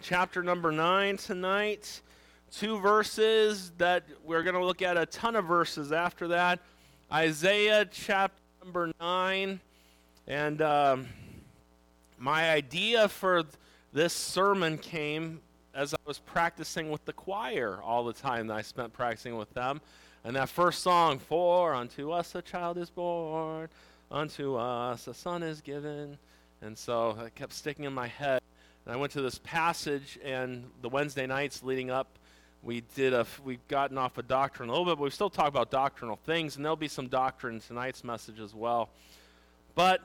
Chapter number 9 tonight. Two verses that we're going to look at a ton of verses after that. Isaiah chapter number 9. And um, my idea for this sermon came as I was practicing with the choir all the time that I spent practicing with them. And that first song, For unto us a child is born, unto us a son is given. And so it kept sticking in my head. And I went to this passage, and the Wednesday nights leading up, we did a, we've gotten off of doctrine a little bit, but we still talk about doctrinal things, and there'll be some doctrine in tonight's message as well. But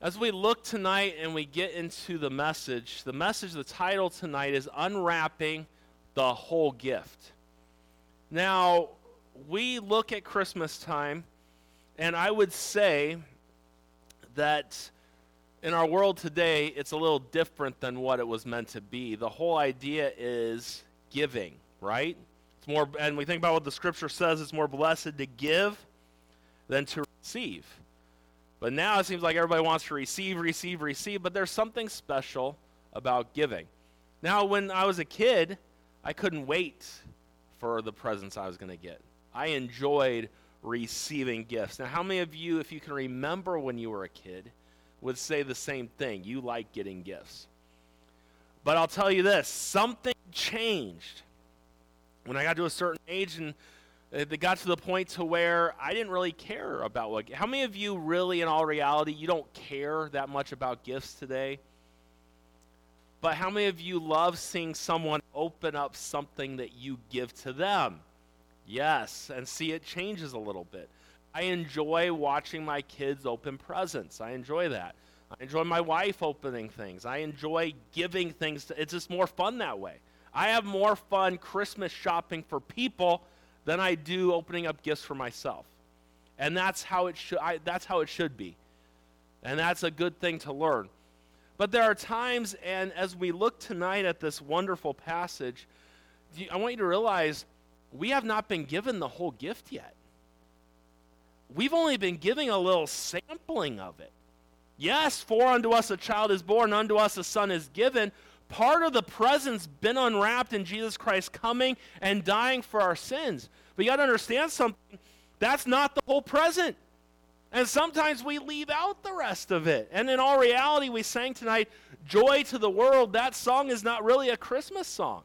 as we look tonight and we get into the message, the message, the title tonight is Unwrapping the Whole Gift. Now, we look at Christmas time, and I would say that in our world today, it's a little different than what it was meant to be. The whole idea is giving, right? It's more, and we think about what the scripture says, it's more blessed to give than to receive. But now it seems like everybody wants to receive, receive, receive, but there's something special about giving. Now, when I was a kid, I couldn't wait for the presents I was going to get. I enjoyed receiving gifts. Now, how many of you, if you can remember when you were a kid, would say the same thing? You like getting gifts. But I'll tell you this something changed when I got to a certain age and it got to the point to where I didn't really care about what. How many of you really, in all reality, you don't care that much about gifts today? But how many of you love seeing someone open up something that you give to them? Yes, and see it changes a little bit. I enjoy watching my kids open presents. I enjoy that. I enjoy my wife opening things. I enjoy giving things. To, it's just more fun that way. I have more fun Christmas shopping for people than I do opening up gifts for myself. And that's how it should that's how it should be. And that's a good thing to learn. But there are times, and as we look tonight at this wonderful passage, I want you to realize we have not been given the whole gift yet. We've only been giving a little sampling of it. Yes, for unto us a child is born, unto us a son is given. Part of the present's been unwrapped in Jesus Christ coming and dying for our sins. But you got to understand something. That's not the whole present. And sometimes we leave out the rest of it. And in all reality, we sang tonight, Joy to the World. That song is not really a Christmas song.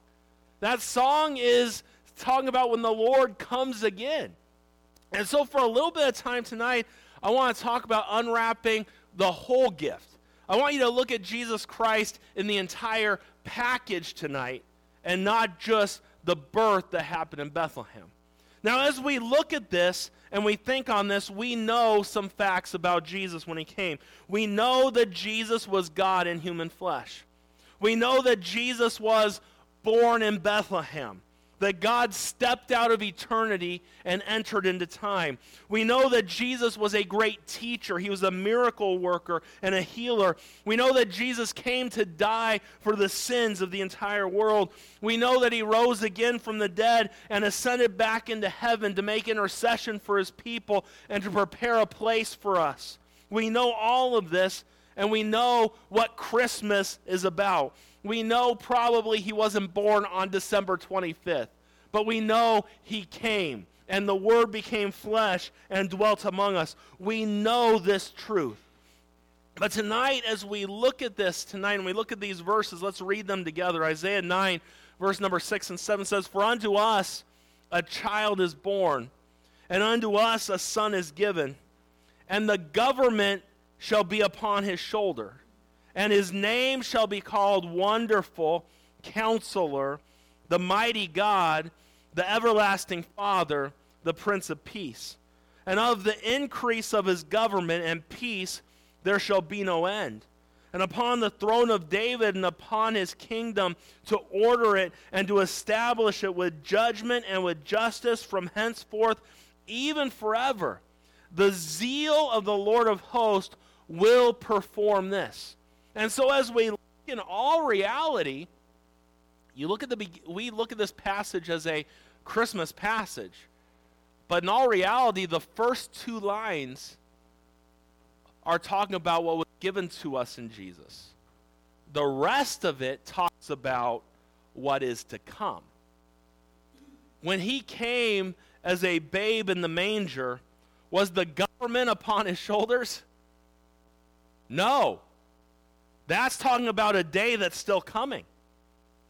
That song is talking about when the Lord comes again. And so, for a little bit of time tonight, I want to talk about unwrapping the whole gift. I want you to look at Jesus Christ in the entire package tonight and not just the birth that happened in Bethlehem. Now, as we look at this and we think on this, we know some facts about Jesus when he came. We know that Jesus was God in human flesh. We know that Jesus was born in Bethlehem that God stepped out of eternity and entered into time. We know that Jesus was a great teacher, he was a miracle worker and a healer. We know that Jesus came to die for the sins of the entire world. We know that he rose again from the dead and ascended back into heaven to make intercession for his people and to prepare a place for us. We know all of this and we know what Christmas is about. We know probably he wasn't born on December 25th, but we know he came and the Word became flesh and dwelt among us. We know this truth. But tonight, as we look at this tonight and we look at these verses, let's read them together. Isaiah 9, verse number 6 and 7 says, For unto us a child is born, and unto us a son is given, and the government shall be upon his shoulder and his name shall be called Wonderful, Counselor, the Mighty God, the Everlasting Father, the Prince of Peace. And of the increase of his government and peace there shall be no end. And upon the throne of David and upon his kingdom to order it and to establish it with judgment and with justice from henceforth, even forever. The zeal of the Lord of hosts will perform this. And so, as we look in all reality, you look at the we look at this passage as a Christmas passage, but in all reality, the first two lines are talking about what was given to us in Jesus. the rest of it talks about what is to come. When he came as a babe in the manger, was the government upon his shoulders? No. That's talking about a day that's still coming.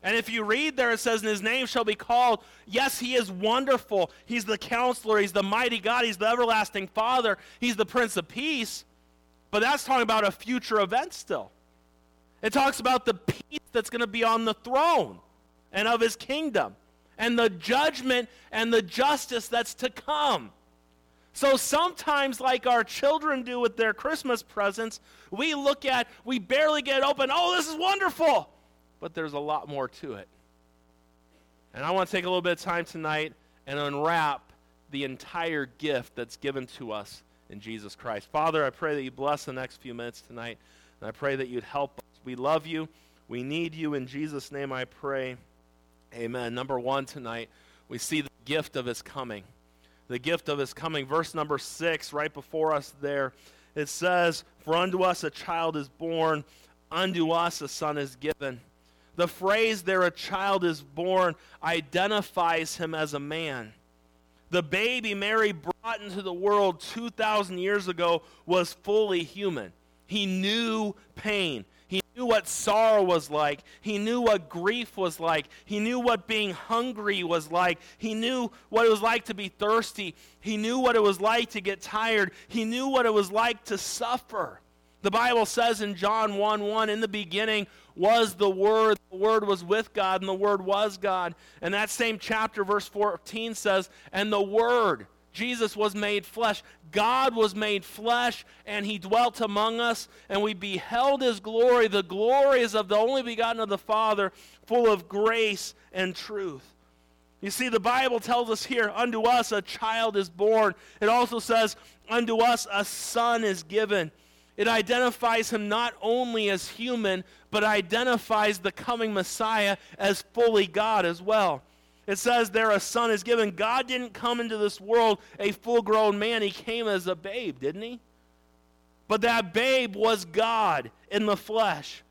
And if you read there, it says, And his name shall be called. Yes, he is wonderful. He's the counselor. He's the mighty God. He's the everlasting Father. He's the Prince of Peace. But that's talking about a future event still. It talks about the peace that's going to be on the throne and of his kingdom, and the judgment and the justice that's to come. So sometimes, like our children do with their Christmas presents, we look at, we barely get open, oh, this is wonderful. But there's a lot more to it. And I want to take a little bit of time tonight and unwrap the entire gift that's given to us in Jesus Christ. Father, I pray that you bless the next few minutes tonight, and I pray that you'd help us. We love you. We need you. In Jesus' name I pray. Amen. Number one tonight, we see the gift of his coming the gift of his coming. Verse number six, right before us there, it says, For unto us a child is born, unto us a son is given. The phrase there, a child is born, identifies him as a man. The baby Mary brought into the world 2,000 years ago was fully human. He knew pain. He knew what sorrow was like. He knew what grief was like. He knew what being hungry was like. He knew what it was like to be thirsty. He knew what it was like to get tired. He knew what it was like to suffer. The Bible says in John 1 1, in the beginning was the Word, the Word was with God, and the Word was God. And that same chapter, verse 14 says, and the Word Jesus was made flesh. God was made flesh, and he dwelt among us, and we beheld his glory. The glory of the only begotten of the Father, full of grace and truth. You see, the Bible tells us here, unto us a child is born. It also says, unto us a son is given. It identifies him not only as human, but identifies the coming Messiah as fully God as well. It says there a son is given. God didn't come into this world a full grown man, he came as a babe, didn't he? But that babe was God in the flesh.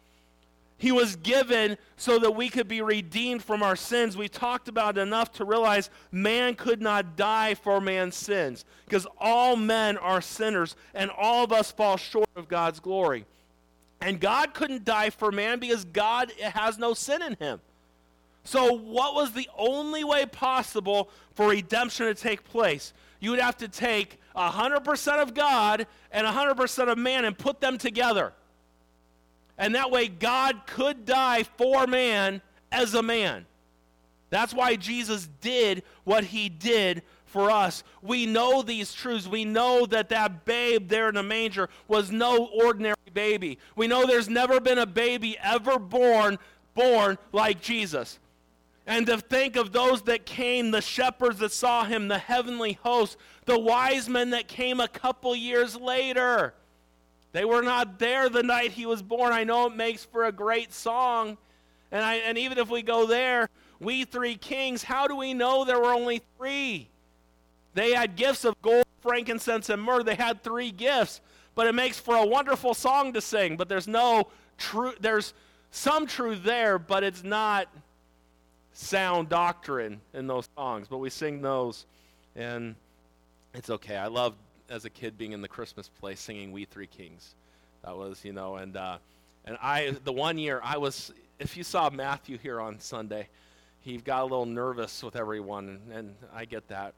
He was given so that we could be redeemed from our sins. We talked about enough to realize man could not die for man's sins because all men are sinners and all of us fall short of God's glory. And God couldn't die for man because God has no sin in him. So, what was the only way possible for redemption to take place? You would have to take 100% of God and 100% of man and put them together. And that way, God could die for man as a man. That's why Jesus did what he did for us. We know these truths. We know that that babe there in the manger was no ordinary baby. We know there's never been a baby ever born born like Jesus. And to think of those that came, the shepherds that saw him, the heavenly host, the wise men that came a couple years later. They were not there the night he was born. I know it makes for a great song. And, I, and even if we go there, we three kings, how do we know there were only three? They had gifts of gold, frankincense, and myrrh. They had three gifts. But it makes for a wonderful song to sing. But there's no truth, there's some truth there, but it's not sound doctrine in those songs, but we sing those, and it's okay. I loved as a kid being in the Christmas play singing "We Three Kings." That was, you know, and uh, and I the one year I was. If you saw Matthew here on Sunday, he got a little nervous with everyone, and, and I get that.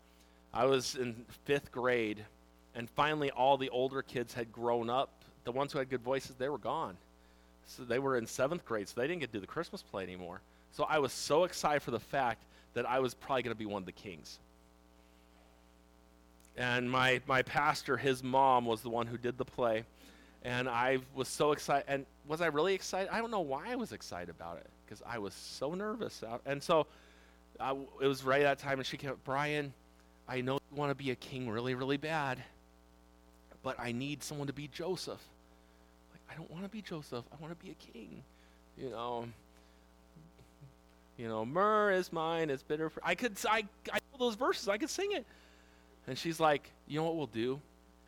I was in fifth grade, and finally all the older kids had grown up. The ones who had good voices, they were gone. So they were in seventh grade, so they didn't get to do the Christmas play anymore. So I was so excited for the fact that I was probably going to be one of the kings. And my, my pastor, his mom, was the one who did the play. And I was so excited. And was I really excited? I don't know why I was excited about it because I was so nervous. And so I, it was right at that time, and she came up, Brian, I know you want to be a king really, really bad, but I need someone to be Joseph. Like, I don't want to be Joseph. I want to be a king. You know, you know, myrrh is mine, it's bitter. For, I could, I, I know those verses, I could sing it. And she's like, you know what we'll do?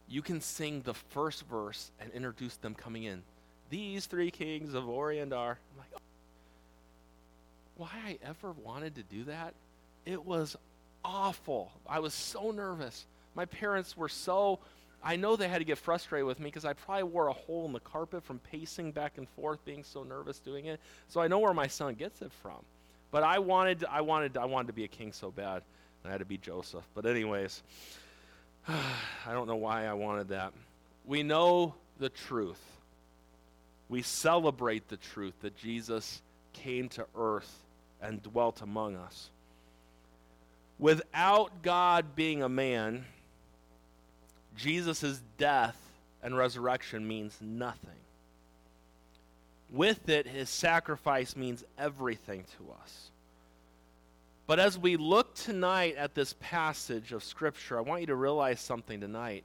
You can sing the first verse and introduce them coming in. these three kings of Orient are. I'm like, oh, why I ever wanted to do that? It was awful. I was so nervous. My parents were so, I know they had to get frustrated with me because I probably wore a hole in the carpet from pacing back and forth, being so nervous doing it. So I know where my son gets it from. But I wanted, I wanted, I wanted to be a king so bad. I had to be Joseph. But anyways, I don't know why I wanted that. We know the truth. We celebrate the truth that Jesus came to earth and dwelt among us. Without God being a man, Jesus' death and resurrection means nothing. With it, his sacrifice means everything to us. But as we look tonight at this passage of Scripture, I want you to realize something tonight.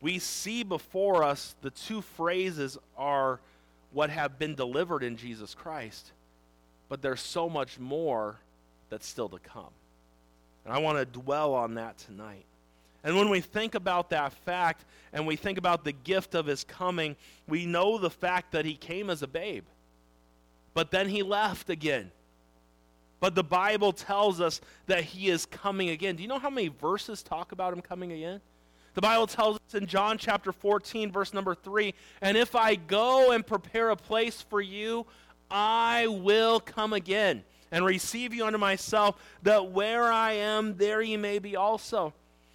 We see before us the two phrases are what have been delivered in Jesus Christ, but there's so much more that's still to come. And I want to dwell on that tonight. And when we think about that fact and we think about the gift of his coming, we know the fact that he came as a babe, but then he left again. But the Bible tells us that he is coming again. Do you know how many verses talk about him coming again? The Bible tells us in John chapter 14, verse number 3 And if I go and prepare a place for you, I will come again and receive you unto myself, that where I am, there ye may be also.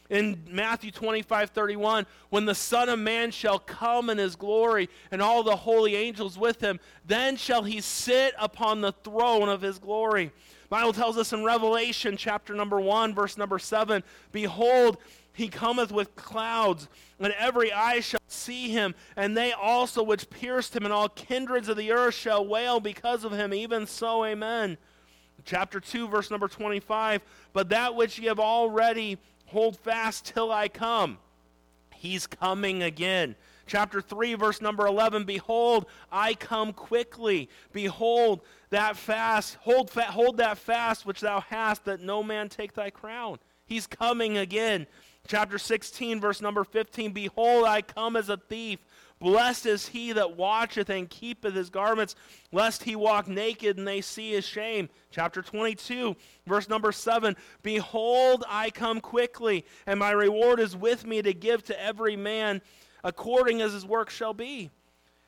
In Matthew 25, 31, when the Son of Man shall come in his glory and all the holy angels with him, then shall he sit upon the throne of his glory. Bible tells us in Revelation chapter number 1 verse number 7, behold he cometh with clouds, and every eye shall see him, and they also which pierced him, and all kindreds of the earth shall wail because of him. Even so, amen. Chapter 2, verse number 25. But that which ye have already hold fast till I come. He's coming again. Chapter 3, verse number 11 Behold, I come quickly. Behold, that fast, hold, fa- hold that fast which thou hast, that no man take thy crown. He's coming again. Chapter 16, verse number 15 Behold, I come as a thief. Blessed is he that watcheth and keepeth his garments, lest he walk naked and they see his shame. Chapter 22, verse number 7 Behold, I come quickly, and my reward is with me to give to every man according as his work shall be.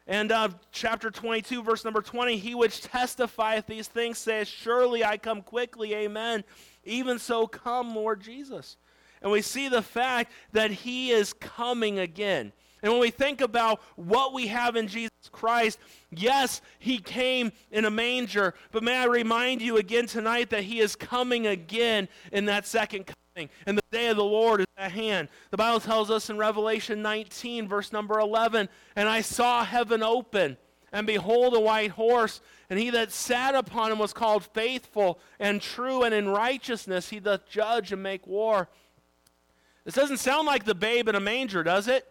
And uh, chapter 22, verse number 20, he which testifieth these things says, Surely I come quickly, amen. Even so, come, Lord Jesus. And we see the fact that he is coming again. And when we think about what we have in Jesus Christ, yes, he came in a manger, but may I remind you again tonight that he is coming again in that second coming. And the day of the Lord is at hand. The Bible tells us in Revelation 19, verse number 11, And I saw heaven open, and behold, a white horse, and he that sat upon him was called faithful and true, and in righteousness he doth judge and make war. This doesn't sound like the babe in a manger, does it?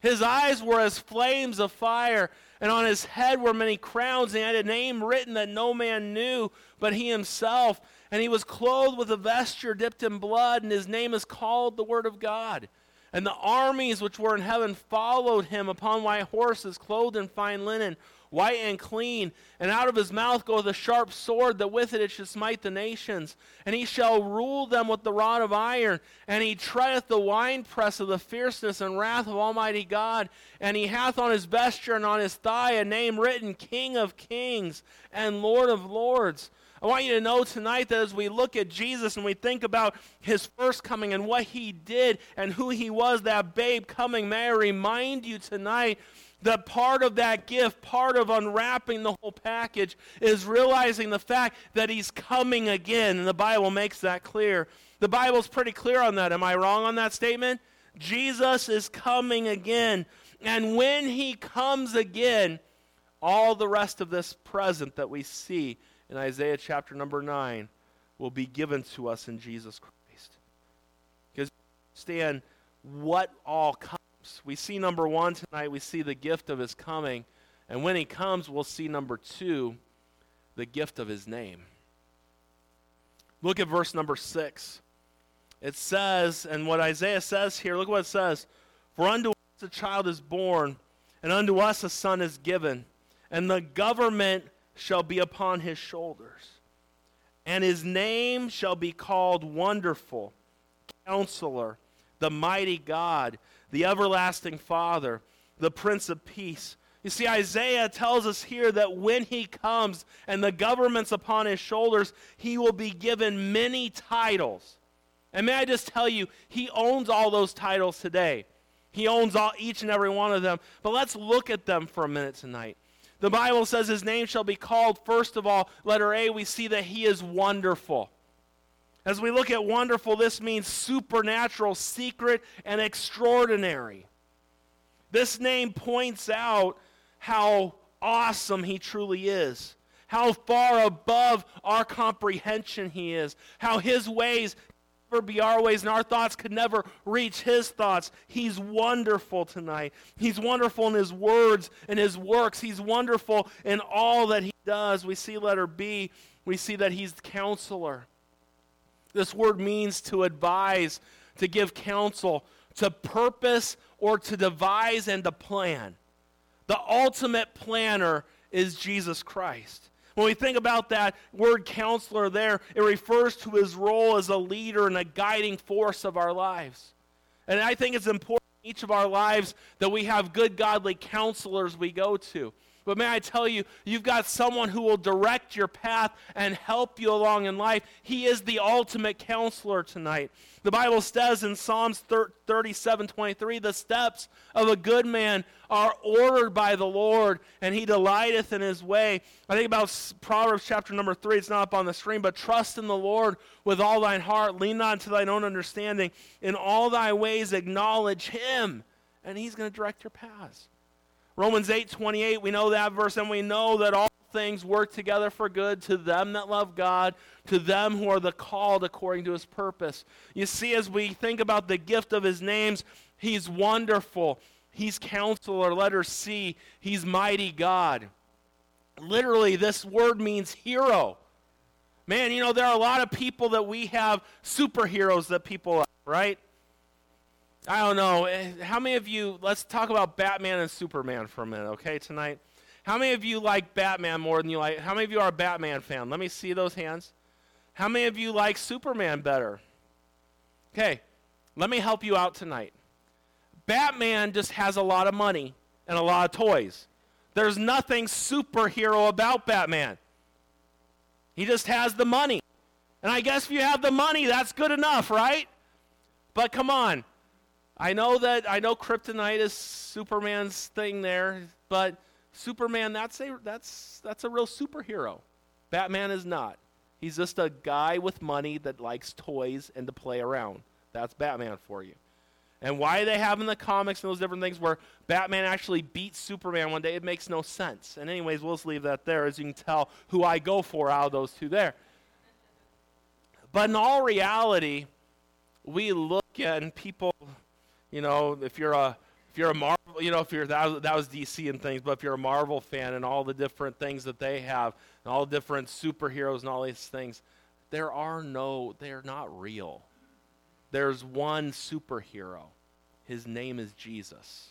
His eyes were as flames of fire, and on his head were many crowns, and he had a name written that no man knew but he himself. And he was clothed with a vesture dipped in blood, and his name is called the Word of God. And the armies which were in heaven followed him upon white horses, clothed in fine linen white and clean. And out of his mouth goeth a sharp sword, that with it it should smite the nations. And he shall rule them with the rod of iron. And he treadeth the winepress of the fierceness and wrath of Almighty God. And he hath on his vesture and on his thigh a name written, King of kings and Lord of lords. I want you to know tonight that as we look at Jesus and we think about his first coming and what he did and who he was, that babe coming, may I remind you tonight that part of that gift, part of unwrapping the whole package, is realizing the fact that he's coming again. And the Bible makes that clear. The Bible's pretty clear on that. Am I wrong on that statement? Jesus is coming again. And when he comes again, all the rest of this present that we see in Isaiah chapter number 9 will be given to us in Jesus Christ. Because understand what all comes we see number one tonight, we see the gift of his coming. And when he comes, we'll see number two, the gift of his name. Look at verse number six. It says, and what Isaiah says here, look what it says For unto us a child is born, and unto us a son is given, and the government shall be upon his shoulders. And his name shall be called Wonderful, Counselor, the Mighty God, the Everlasting Father, the Prince of Peace. You see, Isaiah tells us here that when he comes and the government's upon his shoulders, he will be given many titles. And may I just tell you, he owns all those titles today. He owns all, each and every one of them. But let's look at them for a minute tonight. The Bible says his name shall be called, first of all, letter A, we see that he is wonderful. As we look at wonderful, this means supernatural, secret, and extraordinary. This name points out how awesome he truly is, how far above our comprehension he is, how his ways never be our ways and our thoughts could never reach his thoughts. He's wonderful tonight. He's wonderful in his words and his works. He's wonderful in all that he does. We see letter B, we see that he's the counselor. This word means to advise, to give counsel, to purpose, or to devise and to plan. The ultimate planner is Jesus Christ. When we think about that word counselor there, it refers to his role as a leader and a guiding force of our lives. And I think it's important in each of our lives that we have good, godly counselors we go to. But may I tell you, you've got someone who will direct your path and help you along in life. He is the ultimate counselor tonight. The Bible says in Psalms 37 23, the steps of a good man are ordered by the Lord, and he delighteth in his way. I think about Proverbs chapter number 3. It's not up on the screen, but trust in the Lord with all thine heart. Lean not to thine own understanding. In all thy ways acknowledge him, and he's going to direct your paths. Romans 8 28, we know that verse, and we know that all things work together for good to them that love God, to them who are the called according to his purpose. You see, as we think about the gift of his names, he's wonderful, he's counselor, Let letter C, he's mighty God. Literally, this word means hero. Man, you know, there are a lot of people that we have superheroes that people right? I don't know. Eh, how many of you, let's talk about Batman and Superman for a minute, okay, tonight? How many of you like Batman more than you like, how many of you are a Batman fan? Let me see those hands. How many of you like Superman better? Okay, let me help you out tonight. Batman just has a lot of money and a lot of toys. There's nothing superhero about Batman. He just has the money. And I guess if you have the money, that's good enough, right? But come on, I know that I know kryptonite is Superman's thing there, but Superman that's a that's that's a real superhero. Batman is not. He's just a guy with money that likes toys and to play around. That's Batman for you. And why they have in the comics and those different things where Batman actually beats Superman one day, it makes no sense. And anyways, we'll just leave that there as you can tell who I go for out of those two there. But in all reality, we look at and people you know, if you're a if you're a Marvel, you know, if you're that was, that was DC and things, but if you're a Marvel fan and all the different things that they have and all the different superheroes and all these things, there are no, they're not real. There's one superhero. His name is Jesus.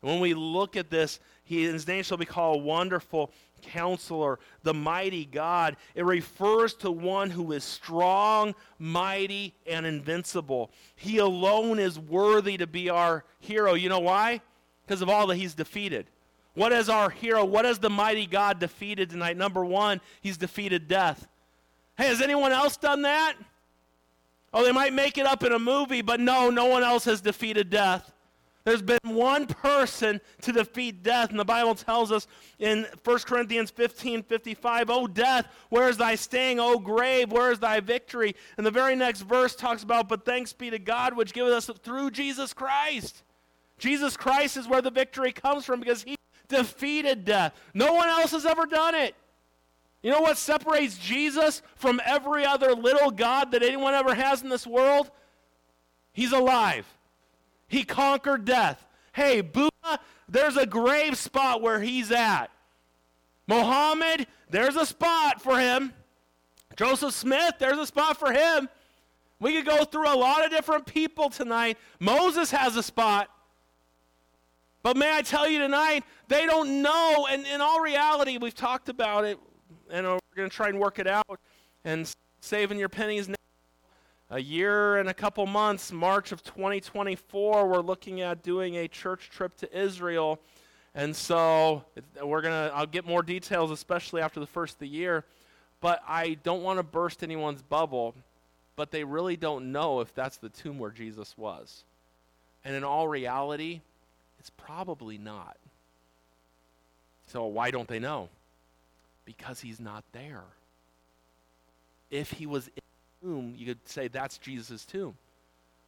When we look at this, he, his name shall be called Wonderful Counselor, the Mighty God. It refers to one who is strong, mighty, and invincible. He alone is worthy to be our hero. You know why? Because of all that he's defeated. What is our hero? What has the mighty God defeated tonight? Number one, he's defeated death. Hey, has anyone else done that? Oh, they might make it up in a movie, but no, no one else has defeated death. There's been one person to defeat death, and the Bible tells us in 1 Corinthians 15 55, Oh, death, where is thy sting? Oh, grave, where is thy victory? And the very next verse talks about, But thanks be to God, which giveth us through Jesus Christ. Jesus Christ is where the victory comes from because he defeated death. No one else has ever done it. You know what separates Jesus from every other little God that anyone ever has in this world? He's alive. He conquered death. Hey, Buddha, there's a grave spot where he's at. Mohammed, there's a spot for him. Joseph Smith, there's a spot for him. We could go through a lot of different people tonight. Moses has a spot. But may I tell you tonight, they don't know. And in all reality, we've talked about it, and we're going to try and work it out. And saving your pennies now. A year and a couple months, March of 2024, we're looking at doing a church trip to Israel. And so we're going to, I'll get more details, especially after the first of the year. But I don't want to burst anyone's bubble, but they really don't know if that's the tomb where Jesus was. And in all reality, it's probably not. So why don't they know? Because he's not there. If he was tomb, you could say that's Jesus' tomb.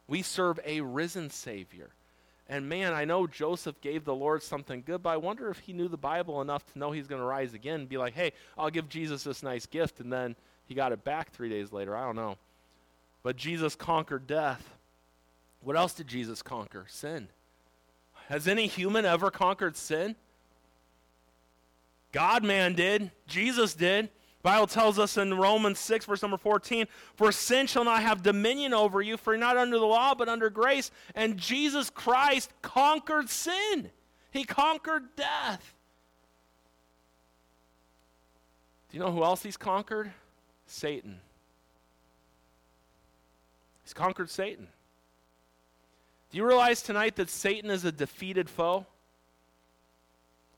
We serve a risen Savior. And man, I know Joseph gave the Lord something good, but I wonder if he knew the Bible enough to know he's going to rise again and be like, hey, I'll give Jesus this nice gift. And then he got it back three days later. I don't know. But Jesus conquered death. What else did Jesus conquer? Sin. Has any human ever conquered sin? God man did. Jesus did. Bible tells us in Romans 6, verse number 14, For sin shall not have dominion over you, for you're not under the law, but under grace. And Jesus Christ conquered sin, He conquered death. Do you know who else He's conquered? Satan. He's conquered Satan. Do you realize tonight that Satan is a defeated foe?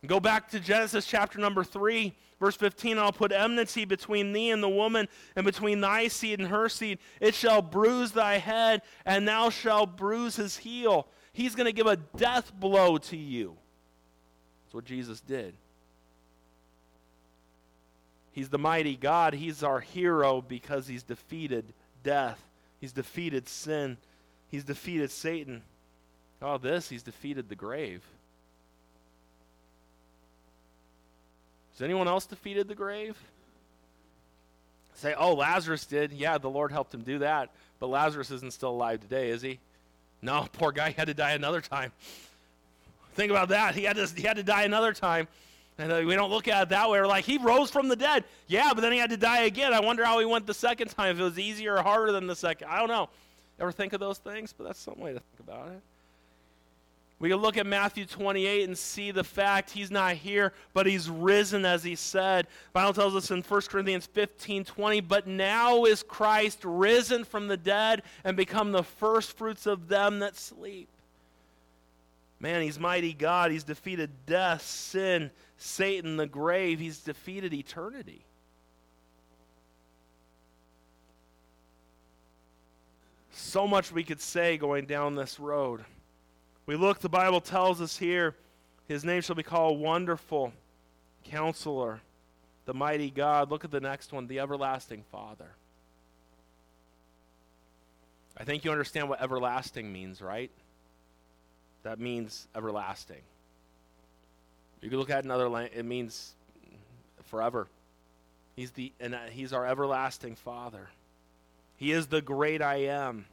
Go back to Genesis chapter number 3, verse 15. I'll put enmity between thee and the woman, and between thy seed and her seed. It shall bruise thy head, and thou shalt bruise his heel. He's going to give a death blow to you. That's what Jesus did. He's the mighty God. He's our hero because he's defeated death, he's defeated sin, he's defeated Satan. All this, he's defeated the grave. Has anyone else defeated the grave? Say, oh, Lazarus did. Yeah, the Lord helped him do that. But Lazarus isn't still alive today, is he? No, poor guy had to die another time. Think about that. He had to, he had to die another time. And uh, we don't look at it that way. We're like, he rose from the dead. Yeah, but then he had to die again. I wonder how he went the second time, if it was easier or harder than the second. I don't know. Ever think of those things? But that's some way to think about it. We can look at Matthew 28 and see the fact he's not here, but he's risen as he said. The Bible tells us in 1 Corinthians 15 20, but now is Christ risen from the dead and become the first fruits of them that sleep. Man, he's mighty God. He's defeated death, sin, Satan, the grave. He's defeated eternity. So much we could say going down this road. We look, the Bible tells us here, his name shall be called Wonderful, Counselor, the Mighty God. Look at the next one, the Everlasting Father. I think you understand what everlasting means, right? That means everlasting. You can look at another language, it means forever. He's the and uh, he's our everlasting Father. He is the great I am.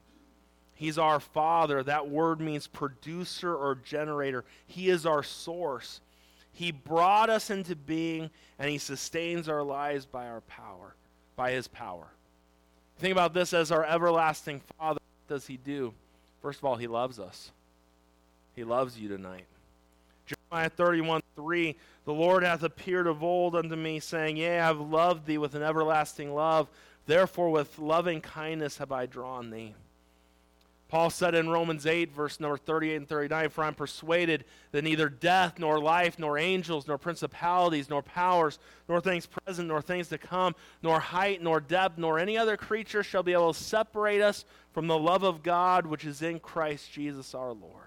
He's our Father. That word means producer or generator. He is our source. He brought us into being, and He sustains our lives by our power, by His power. Think about this as our everlasting Father. What does He do? First of all, He loves us. He loves you tonight. Jeremiah 31 3 The Lord hath appeared of old unto me, saying, Yea, I have loved thee with an everlasting love. Therefore, with loving kindness have I drawn thee. Paul said in Romans 8, verse number 38 and 39, For I'm persuaded that neither death, nor life, nor angels, nor principalities, nor powers, nor things present, nor things to come, nor height, nor depth, nor any other creature shall be able to separate us from the love of God which is in Christ Jesus our Lord.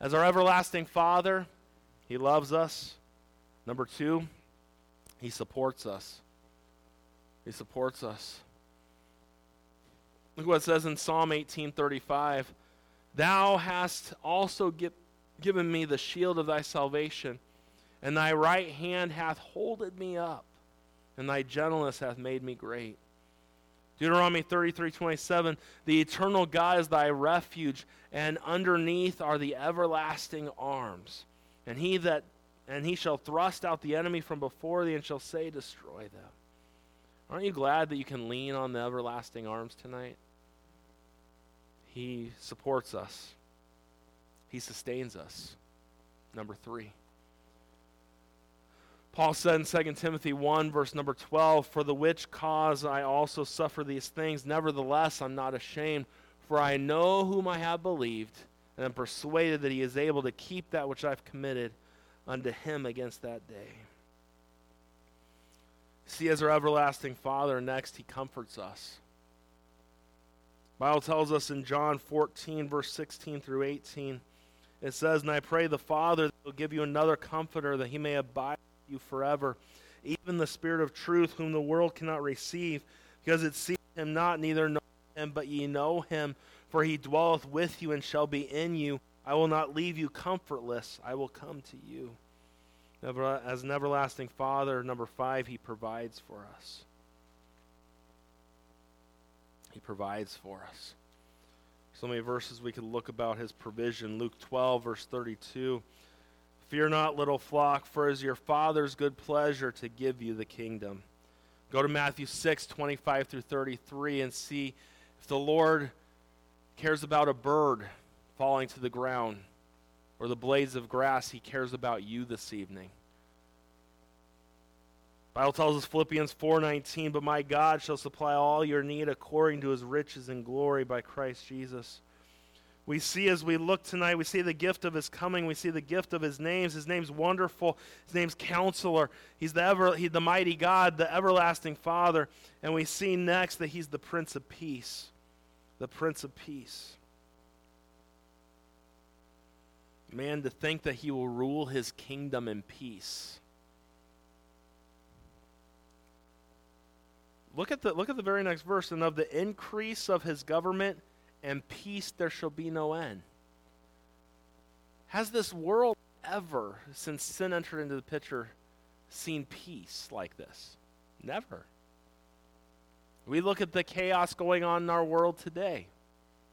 As our everlasting Father, He loves us. Number two, He supports us. He supports us. Look what it says in Psalm 18:35. Thou hast also give, given me the shield of thy salvation, and thy right hand hath holded me up, and thy gentleness hath made me great. Deuteronomy 33:27 The eternal God is thy refuge and underneath are the everlasting arms and he that and he shall thrust out the enemy from before thee and shall say destroy them Aren't you glad that you can lean on the everlasting arms tonight he supports us, He sustains us. number 3. Paul said in 2 Timothy 1, verse number 12, For the which cause I also suffer these things. Nevertheless, I'm not ashamed, for I know whom I have believed, and am persuaded that he is able to keep that which I've committed unto him against that day. See, as our everlasting Father, next, he comforts us. Bible tells us in John 14, verse 16 through 18, it says, And I pray the Father that will give you another comforter, that he may abide with you forever, even the Spirit of truth, whom the world cannot receive, because it sees him not, neither know him, but ye know him, for he dwelleth with you and shall be in you. I will not leave you comfortless, I will come to you. As an everlasting Father, number five, he provides for us. He provides for us. So many verses we could look about his provision. Luke 12, verse 32. Fear not, little flock, for it is your Father's good pleasure to give you the kingdom. Go to Matthew 6, 25 through 33, and see if the Lord cares about a bird falling to the ground or the blades of grass, he cares about you this evening. Bible tells us Philippians 4:19, "But my God shall supply all your need according to his riches and glory by Christ Jesus." We see as we look tonight, we see the gift of his coming, we see the gift of his names. His name's wonderful, his name's counselor. He's the ever he's the mighty God, the everlasting Father, and we see next that he's the prince of peace. The prince of peace. Man to think that he will rule his kingdom in peace. Look at the look at the very next verse. And of the increase of his government and peace there shall be no end. Has this world ever, since sin entered into the picture, seen peace like this? Never. We look at the chaos going on in our world today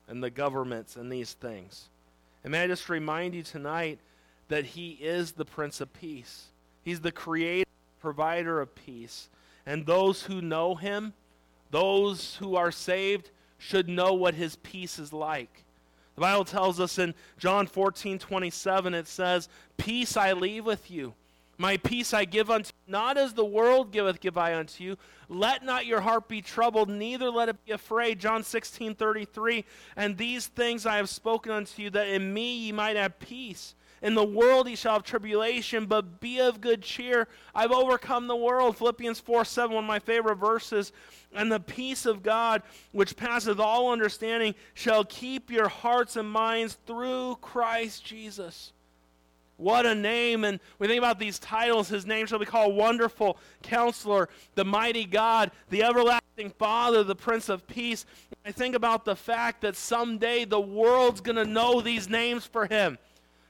and the governments and these things. And may I just remind you tonight that He is the Prince of Peace. He's the creator, provider of peace. And those who know him, those who are saved, should know what his peace is like. The Bible tells us in John 14, 27, it says, Peace I leave with you. My peace I give unto you, not as the world giveth, give I unto you. Let not your heart be troubled, neither let it be afraid. John 16, 33. And these things I have spoken unto you, that in me ye might have peace. In the world ye shall have tribulation, but be of good cheer. I've overcome the world. Philippians 4 7, one of my favorite verses. And the peace of God, which passeth all understanding, shall keep your hearts and minds through Christ Jesus. What a name. And we think about these titles. His name shall be called Wonderful Counselor, the Mighty God, the Everlasting Father, the Prince of Peace. I think about the fact that someday the world's going to know these names for him.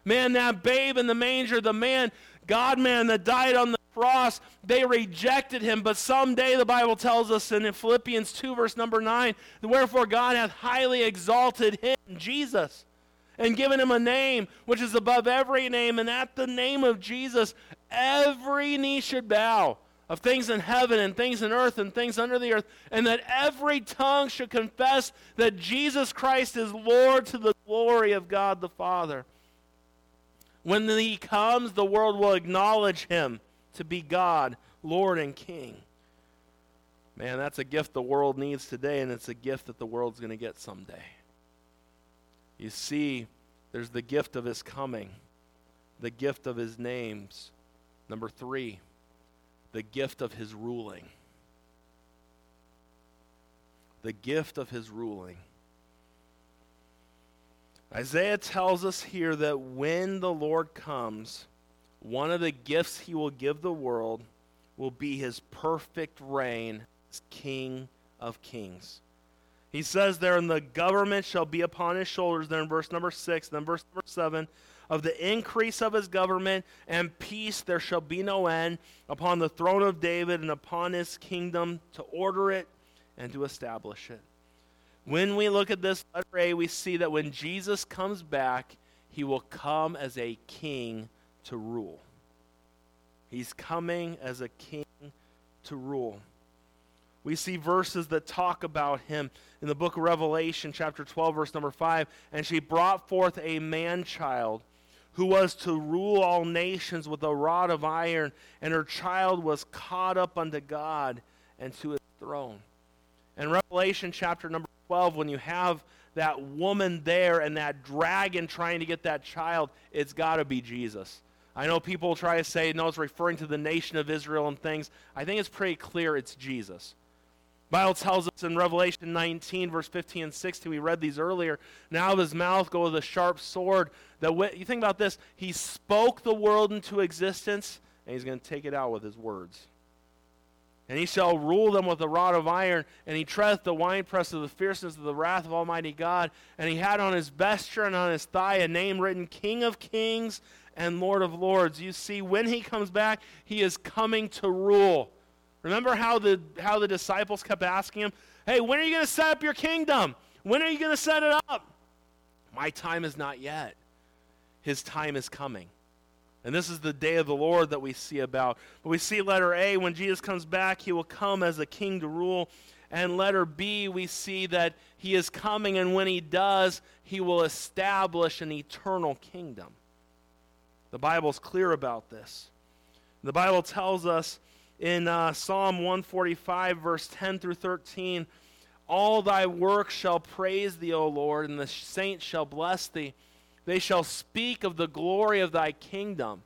Man, that babe in the manger, the man, God man that died on the cross, they rejected him. But someday, the Bible tells us in Philippians 2, verse number 9, wherefore God hath highly exalted him, Jesus, and given him a name which is above every name. And at the name of Jesus, every knee should bow of things in heaven and things in earth and things under the earth, and that every tongue should confess that Jesus Christ is Lord to the glory of God the Father. When he comes, the world will acknowledge him to be God, Lord, and King. Man, that's a gift the world needs today, and it's a gift that the world's going to get someday. You see, there's the gift of his coming, the gift of his names. Number three, the gift of his ruling. The gift of his ruling. Isaiah tells us here that when the Lord comes, one of the gifts he will give the world will be his perfect reign as King of Kings. He says there, and the government shall be upon his shoulders, there in verse number six, then verse number seven, of the increase of his government and peace there shall be no end upon the throne of David and upon his kingdom to order it and to establish it. When we look at this letter A, we see that when Jesus comes back, he will come as a king to rule. He's coming as a king to rule. We see verses that talk about him in the book of Revelation, chapter 12, verse number 5. And she brought forth a man child who was to rule all nations with a rod of iron, and her child was caught up unto God and to his throne. In Revelation chapter number 12, when you have that woman there and that dragon trying to get that child, it's got to be Jesus. I know people try to say, no, it's referring to the nation of Israel and things. I think it's pretty clear it's Jesus. Bible tells us in Revelation 19, verse 15 and 16, we read these earlier. Now of his mouth goes a sharp sword. That you think about this, he spoke the world into existence, and he's going to take it out with his words. And he shall rule them with a rod of iron, and he treadeth the winepress of the fierceness of the wrath of Almighty God. And he had on his vesture and on his thigh a name written, King of Kings and Lord of Lords. You see, when he comes back, he is coming to rule. Remember how the, how the disciples kept asking him, Hey, when are you going to set up your kingdom? When are you going to set it up? My time is not yet. His time is coming. And this is the day of the Lord that we see about. But we see letter A, when Jesus comes back, he will come as a king to rule. And letter B, we see that he is coming, and when he does, he will establish an eternal kingdom. The Bible's clear about this. The Bible tells us in uh, Psalm 145, verse 10 through 13 All thy works shall praise thee, O Lord, and the saints shall bless thee. They shall speak of the glory of thy kingdom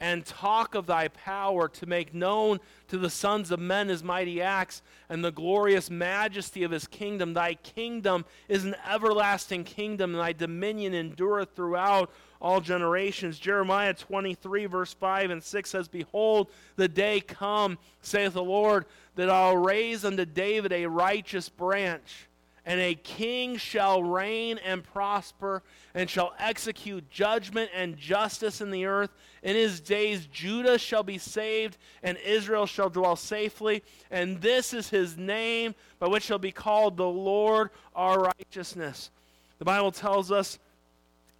and talk of thy power to make known to the sons of men his mighty acts and the glorious majesty of his kingdom. Thy kingdom is an everlasting kingdom, and thy dominion endureth throughout all generations. Jeremiah 23, verse 5 and 6 says, Behold, the day come, saith the Lord, that I'll raise unto David a righteous branch, and a king shall reign and prosper, and shall execute judgment and justice in the earth. In his days, Judah shall be saved, and Israel shall dwell safely. And this is his name, by which shall be called the Lord our righteousness. The Bible tells us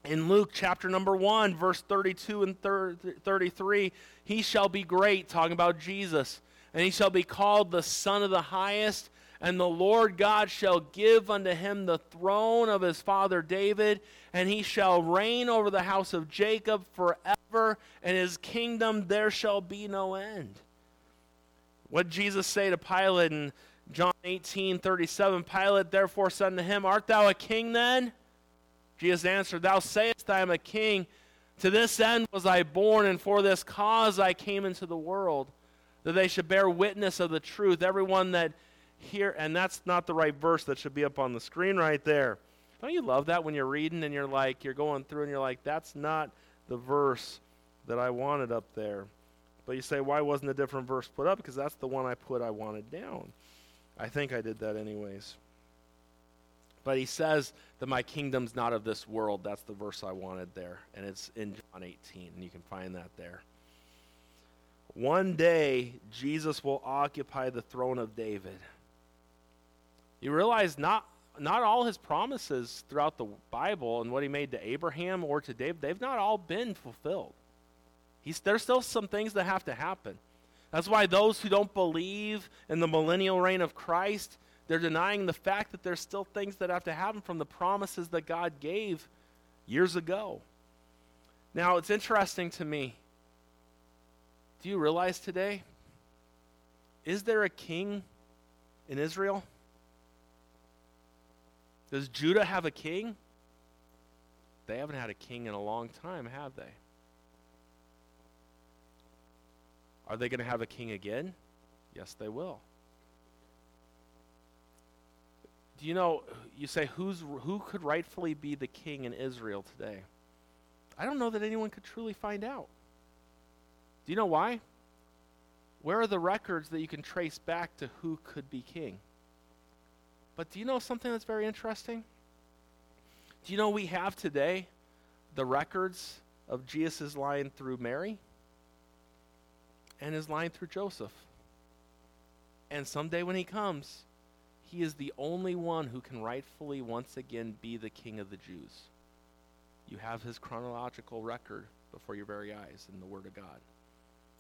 in Luke chapter number 1, verse 32 and 33, he shall be great, talking about Jesus, and he shall be called the Son of the Highest, and the Lord God shall give unto him the throne of his father David, and he shall reign over the house of Jacob forever, and his kingdom there shall be no end. What Jesus say to Pilate in John 18 37? Pilate therefore said unto him, Art thou a king then? Jesus answered, Thou sayest I am a king. To this end was I born, and for this cause I came into the world, that they should bear witness of the truth. Everyone that hear, and that's not the right verse that should be up on the screen right there. Don't you love that when you're reading and you're like, you're going through and you're like, that's not the verse that I wanted up there. But you say, why wasn't a different verse put up? Because that's the one I put I wanted down. I think I did that anyways. But he says that my kingdom's not of this world. That's the verse I wanted there. And it's in John 18, and you can find that there. One day, Jesus will occupy the throne of David. You realize not, not all his promises throughout the Bible and what he made to Abraham or to David, they've not all been fulfilled. He's, there's still some things that have to happen. That's why those who don't believe in the millennial reign of Christ, they're denying the fact that there's still things that have to happen from the promises that God gave years ago. Now, it's interesting to me. Do you realize today? Is there a king in Israel? Does Judah have a king? They haven't had a king in a long time, have they? Are they going to have a king again? Yes, they will. Do you know, you say, who's, who could rightfully be the king in Israel today? I don't know that anyone could truly find out. Do you know why? Where are the records that you can trace back to who could be king? But do you know something that's very interesting? Do you know we have today the records of Jesus' line through Mary and his line through Joseph? And someday when he comes, he is the only one who can rightfully once again be the king of the Jews. You have his chronological record before your very eyes in the Word of God.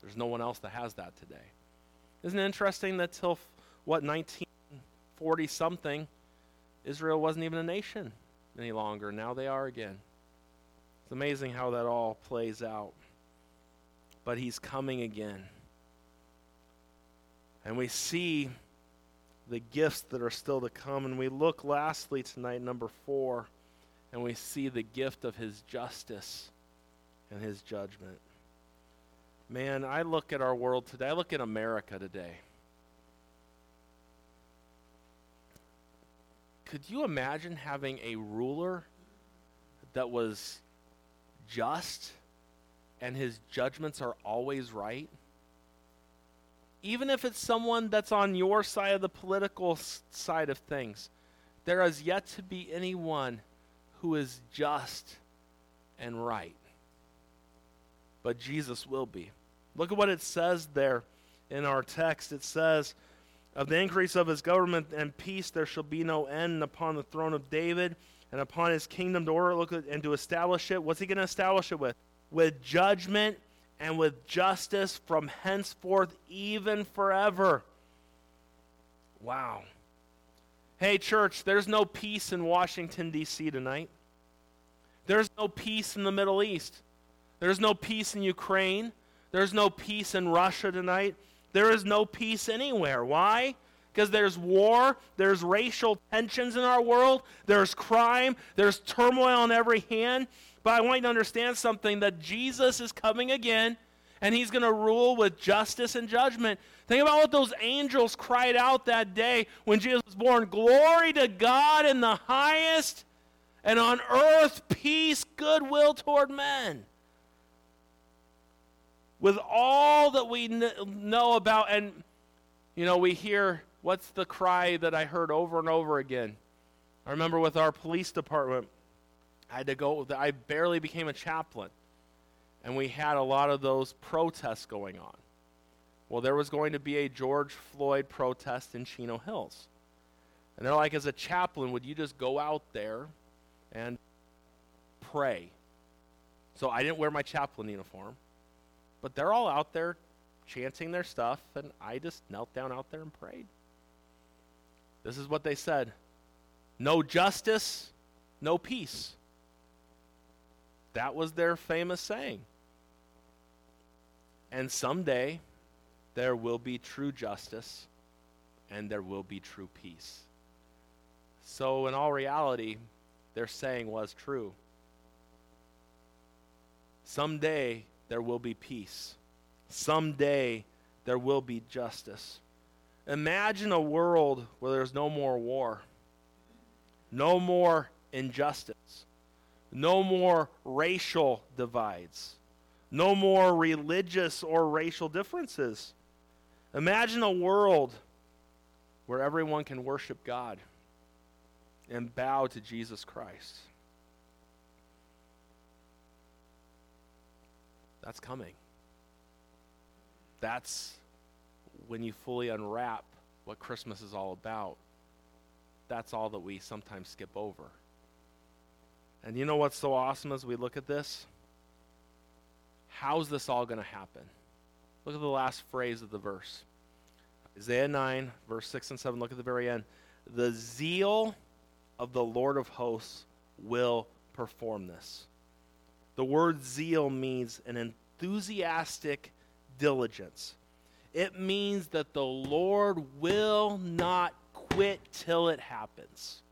There's no one else that has that today. Isn't it interesting that till, what, 1940 something, Israel wasn't even a nation any longer. Now they are again. It's amazing how that all plays out. But he's coming again. And we see the gifts that are still to come. And we look lastly tonight, number four, and we see the gift of his justice and his judgment. Man, I look at our world today, I look at America today. Could you imagine having a ruler that was just and his judgments are always right? Even if it's someone that's on your side of the political side of things, there has yet to be anyone who is just and right. But Jesus will be. Look at what it says there in our text. It says, Of the increase of his government and peace there shall be no end upon the throne of David and upon his kingdom to order look and to establish it. What's he going to establish it with? With judgment and with justice from henceforth, even forever. Wow. Hey, church, there's no peace in Washington, D.C. tonight. There's no peace in the Middle East. There's no peace in Ukraine. There's no peace in Russia tonight. There is no peace anywhere. Why? Because there's war, there's racial tensions in our world, there's crime, there's turmoil on every hand. But I want you to understand something that Jesus is coming again and he's going to rule with justice and judgment. Think about what those angels cried out that day when Jesus was born Glory to God in the highest, and on earth peace, goodwill toward men with all that we kn- know about, and you know, we hear what's the cry that I heard over and over again? I remember with our police department, I had to go, I barely became a chaplain, and we had a lot of those protests going on. Well, there was going to be a George Floyd protest in Chino Hills. And they're like, as a chaplain, would you just go out there and pray? So I didn't wear my chaplain uniform. But they're all out there chanting their stuff, and I just knelt down out there and prayed. This is what they said no justice, no peace. That was their famous saying. And someday there will be true justice and there will be true peace. So, in all reality, their saying was true. Someday there will be peace. Someday there will be justice. Imagine a world where there's no more war, no more injustice, no more racial divides, no more religious or racial differences. Imagine a world where everyone can worship God and bow to Jesus Christ. That's coming. That's when you fully unwrap what Christmas is all about. That's all that we sometimes skip over. And you know what's so awesome as we look at this? How's this all going to happen? Look at the last phrase of the verse. Isaiah 9, verse 6 and 7. Look at the very end. The zeal of the Lord of hosts will perform this. The word zeal means an enthusiastic diligence. It means that the Lord will not quit till it happens.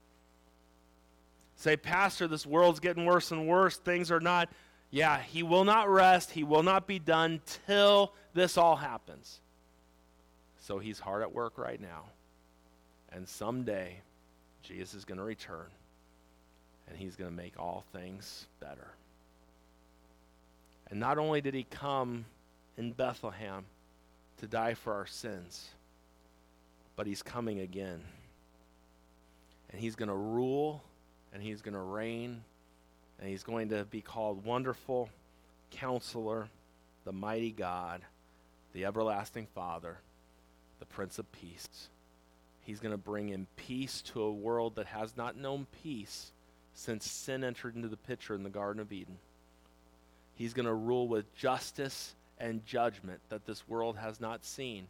Say, Pastor, this world's getting worse and worse. Things are not, yeah, he will not rest. He will not be done till this all happens. So he's hard at work right now. And someday, Jesus is going to return and he's going to make all things better. And not only did he come in Bethlehem to die for our sins, but he's coming again. And he's going to rule and he's going to reign and he's going to be called Wonderful Counselor, the Mighty God, the Everlasting Father, the Prince of Peace. He's going to bring in peace to a world that has not known peace since sin entered into the picture in the Garden of Eden. He's going to rule with justice and judgment that this world has not seen.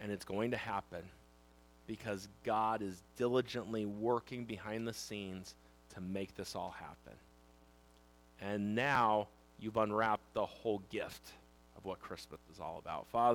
And it's going to happen because God is diligently working behind the scenes to make this all happen. And now you've unwrapped the whole gift of what Christmas is all about. Father,